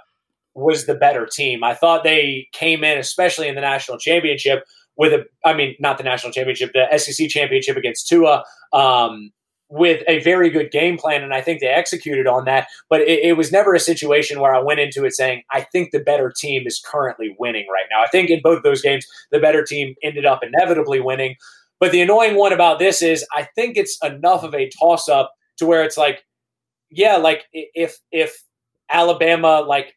was the better team. I thought they came in, especially in the national championship, with a, I mean, not the national championship, the SEC championship against Tua, um, with a very good game plan. And I think they executed on that. But it, it was never a situation where I went into it saying, I think the better team is currently winning right now. I think in both those games, the better team ended up inevitably winning. But the annoying one about this is I think it's enough of a toss up to where it's like, yeah, like if if Alabama like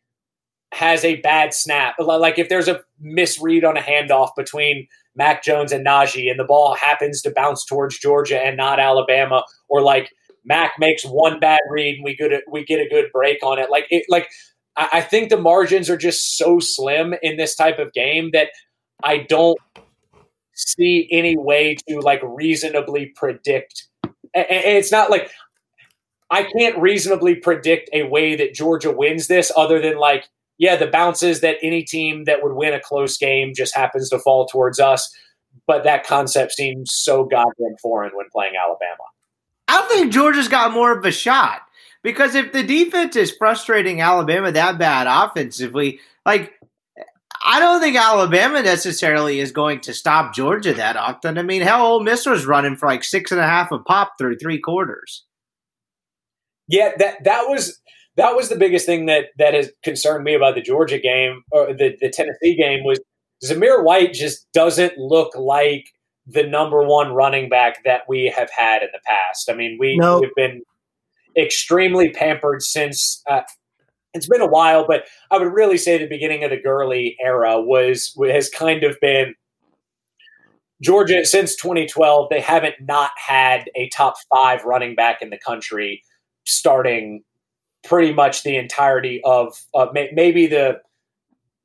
has a bad snap, like if there's a misread on a handoff between Mac Jones and Najee, and the ball happens to bounce towards Georgia and not Alabama, or like Mac makes one bad read and we get a, we get a good break on it, like it, like I think the margins are just so slim in this type of game that I don't see any way to like reasonably predict. And it's not like I can't reasonably predict a way that Georgia wins this other than like, yeah, the bounces that any team that would win a close game just happens to fall towards us. But that concept seems so goddamn foreign when playing Alabama. I think Georgia's got more of a shot because if the defense is frustrating Alabama that bad offensively, like I don't think Alabama necessarily is going to stop Georgia that often. I mean, hell, Ole Miss was running for like six and a half a pop through three quarters. Yeah, that that was that was the biggest thing that that has concerned me about the Georgia game or the, the Tennessee game was Zamir White just doesn't look like the number one running back that we have had in the past. I mean, we, nope. we've been extremely pampered since uh, it's been a while, but I would really say the beginning of the Gurley era was has kind of been Georgia since 2012. They haven't not had a top five running back in the country starting pretty much the entirety of uh, may, maybe the.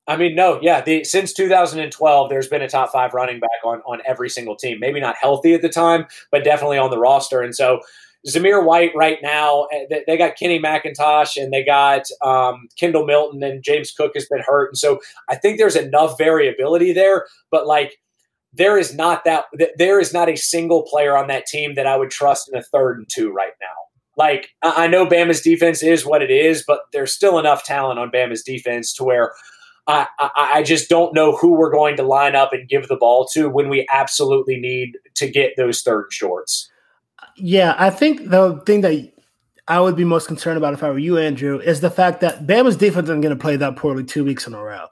I mean, no, yeah. The, since 2012, there's been a top five running back on on every single team. Maybe not healthy at the time, but definitely on the roster. And so, Zamir White right now, eh, they got Kenny McIntosh and they got um, Kendall Milton and James Cook has been hurt. And so I think there's enough variability there, but like there is not that there is not a single player on that team that I would trust in a third and two right now. Like I know Bama's defense is what it is, but there's still enough talent on Bama's defense to where I, I, I just don't know who we're going to line up and give the ball to when we absolutely need to get those third shorts. Yeah, I think the thing that I would be most concerned about if I were you, Andrew, is the fact that Bama's defense isn't going to play that poorly two weeks in a row.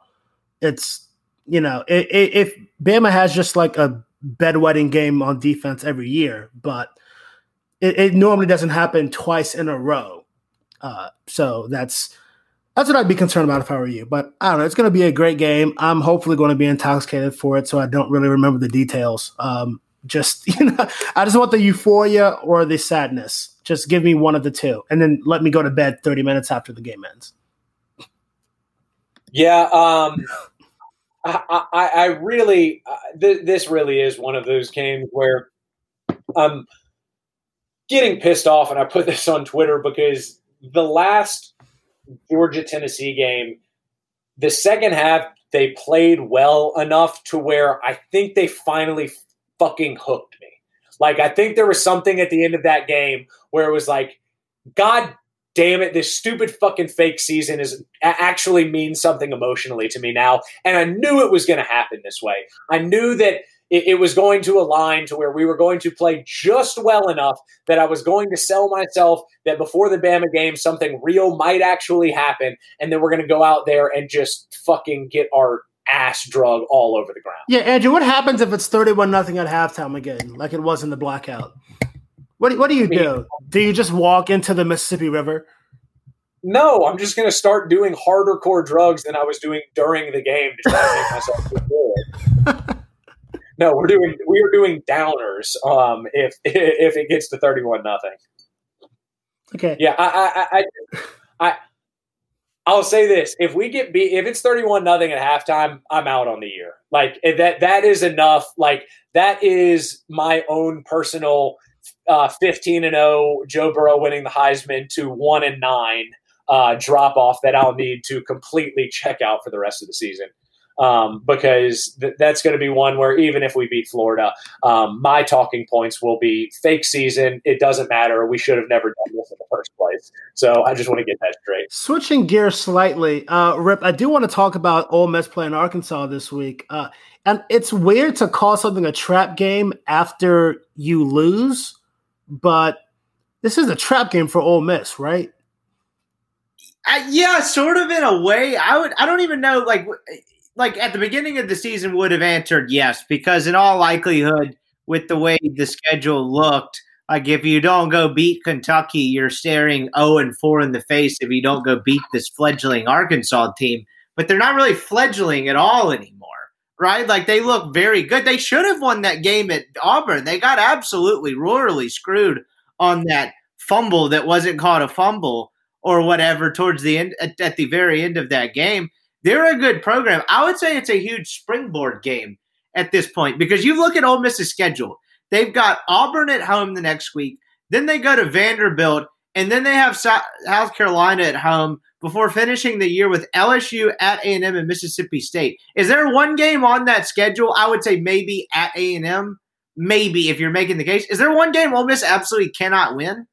It's you know, if Bama has just like a bedwetting game on defense every year, but it, it normally doesn't happen twice in a row. Uh, so that's that's what I'd be concerned about if I were you. But I don't know. It's going to be a great game. I'm hopefully going to be intoxicated for it, so I don't really remember the details. Um, just you know, I just want the euphoria or the sadness. Just give me one of the two, and then let me go to bed 30 minutes after the game ends. Yeah, um, I, I, I really, uh, th- this really is one of those games where I'm getting pissed off, and I put this on Twitter because the last Georgia Tennessee game, the second half, they played well enough to where I think they finally fucking hooked me. Like, I think there was something at the end of that game where it was like, God damn it, this stupid fucking fake season is actually means something emotionally to me now. And I knew it was going to happen this way. I knew that it, it, was going to align to where we were going to play just well enough that I was going to sell myself that before the Bama game, something real might actually happen. And then we're going to go out there and just fucking get our ass drug all over the ground. Yeah, Andrew, what happens if it's 31 nothing at halftime again, like it was in the blackout? What do, what do you do? Do you just walk into the Mississippi River? No, I'm just going to start doing harder core drugs than I was doing during the game to try to make myself feel good. no, we're doing we are doing downers. Um, if if it gets to 31 nothing. Okay. Yeah, I I I, I I'll say this: if we get beat, if it's thirty-one nothing at halftime, I'm out on the year. Like that, that is enough. Like that is my own personal uh, 15 and 0 Joe Burrow winning the Heisman to 1 and 9 uh, drop off that I'll need to completely check out for the rest of the season. Um, because th- that's going to be one where even if we beat Florida, um, my talking points will be fake season. It doesn't matter. We should have never done this in the first place. So I just want to get that straight. Switching gears slightly, uh, Rip, I do want to talk about Ole Miss playing Arkansas this week. Uh, and it's weird to call something a trap game after you lose but this is a trap game for Ole Miss, right? Uh, yeah, sort of in a way. I would. I don't even know. Like, like at the beginning of the season, would have answered yes because in all likelihood, with the way the schedule looked, like if you don't go beat Kentucky, you're staring zero oh and four in the face. If you don't go beat this fledgling Arkansas team, but they're not really fledgling at all anymore right? Like they look very good. They should have won that game at Auburn. They got absolutely royally screwed on that fumble that wasn't called a fumble or whatever towards the end at, at the very end of that game. They're a good program. I would say it's a huge springboard game at this point because you look at Ole Miss's schedule. They've got Auburn at home the next week. Then they go to Vanderbilt, and then they have South Carolina at home before finishing the year with LSU at A&M and Mississippi State. Is there one game on that schedule? I would say maybe at A&M, maybe if you're making the case. Is there one game Ole Miss absolutely cannot win?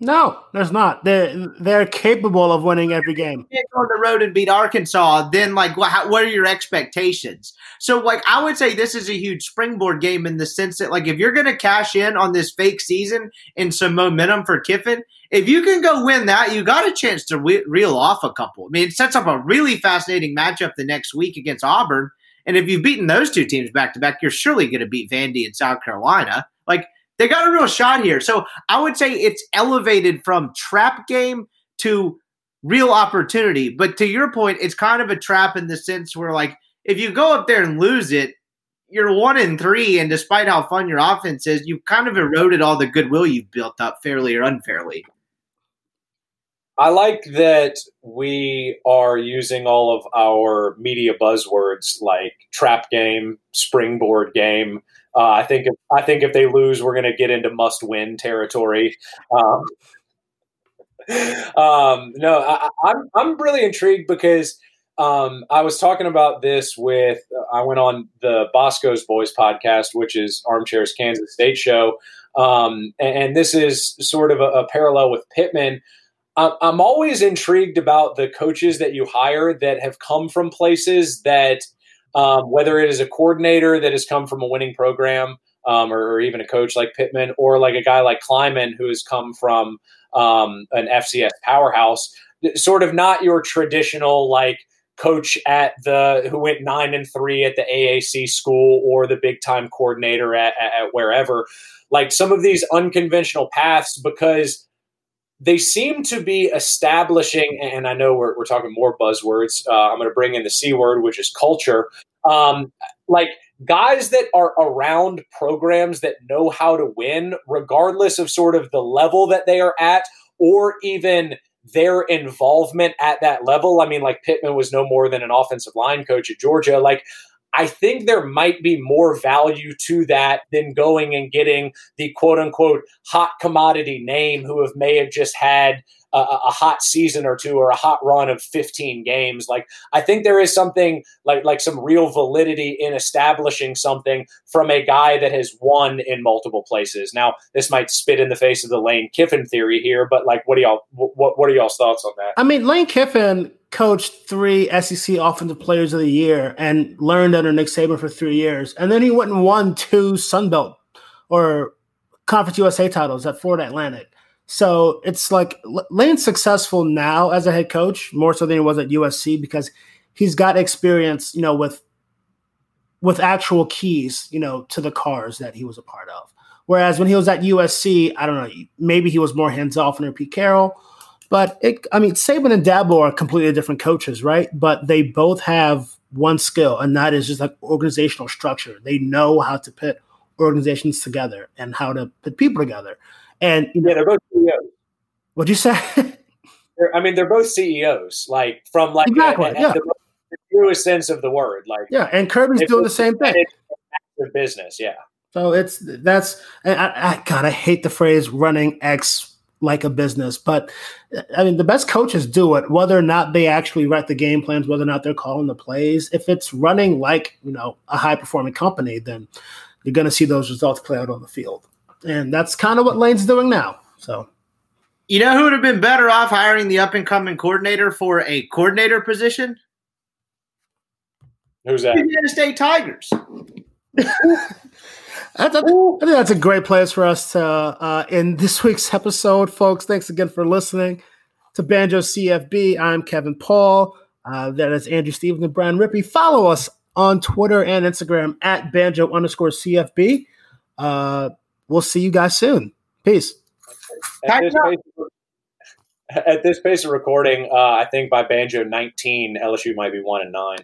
No, there's not. They're they're capable of winning every game. On the road and beat Arkansas, then like what, what are your expectations? So like I would say this is a huge springboard game in the sense that like if you're going to cash in on this fake season and some momentum for Kiffin, if you can go win that, you got a chance to re- reel off a couple. I mean, it sets up a really fascinating matchup the next week against Auburn. And if you've beaten those two teams back to back, you're surely going to beat Vandy and South Carolina. Like they got a real shot here. So I would say it's elevated from trap game to real opportunity. But to your point, it's kind of a trap in the sense where, like, if you go up there and lose it, you're one in three, and despite how fun your offense is, you've kind of eroded all the goodwill you've built up, fairly or unfairly. I like that we are using all of our media buzzwords like trap game, springboard game. Uh, I think if, I think if they lose, we're going to get into must win territory. Um, um, no, I, I'm I'm really intrigued because um, I was talking about this with I went on the Bosco's Boys podcast, which is Armchair's Kansas State show, um, and, and, this is sort of a, a parallel with Pittman. I'm always intrigued about the coaches that you hire that have come from places that, um, whether it is a coordinator that has come from a winning program, um, or, or, even a coach like Pittman, or like a guy like Klieman who has come from um, an FCS powerhouse, sort of not your traditional like coach at the who went nine and three at the AAC school or the big time coordinator at, at, wherever. Like some of these unconventional paths because they seem to be establishing, and I know we're, we're talking more buzzwords. Uh, I'm going to bring in the C word, which is culture. Um, like guys that are around programs that know how to win, regardless of sort of the level that they are at, or even their involvement at that level. I mean, like Pittman was no more than an offensive line coach at Georgia. Like, I think there might be more value to that than going and getting the quote unquote hot commodity name who have may have just had a, a, hot season or two or a hot run of 15 games. Like I think there is something like like some real validity in establishing something from a guy that has won in multiple places. Now this might spit in the face of the Lane Kiffin theory here, but like what do y'all what what are y'all's thoughts on that? I mean, Lane Kiffin coached three SEC Offensive Players of the Year and learned under Nick Saban for three years, and then he went and won two Sun Belt or Conference USA titles at Florida Atlantic. So it's like Lane's successful now as a head coach more so than he was at USC because he's got experience, you know, with with actual keys, you know, to the cars that he was a part of. Whereas when he was at USC, I don't know, maybe he was more hands off under Pete Carroll. But it, I mean, Saban and Dabo are completely different coaches, right? But they both have one skill, and that is just like organizational structure. They know how to put organizations together and how to put people together. And you know, yeah, they're both CEOs. What'd you say? I mean, they're both CEOs, like from like exactly, a, yeah. the, the truest sense of the word. Like, yeah, and Kirby's doing the same thing. business, yeah. So it's that's I, I God, I hate the phrase running X like a business, but I mean the best coaches do it, whether or not they actually write the game plans, whether or not they're calling the plays. If it's running like you know a high performing company, then you're going to see those results play out on the field and that's kind of what Lane's doing now. So, you know who would have been better off hiring the up and coming coordinator for a coordinator position? Who's that? Indiana State Tigers. I, think that's a great place for us to uh, in this week's episode, folks. Thanks again for listening to Banjo CFB. I'm Kevin Paul. Uh, that is Andrew Stevens and Brian Rippey. Follow us on Twitter and Instagram at banjo underscore CFB. Uh, we'll see you guys soon. Peace. At this, pace, at this pace of recording, uh, I think by Banjo 19, LSU might be one and nine.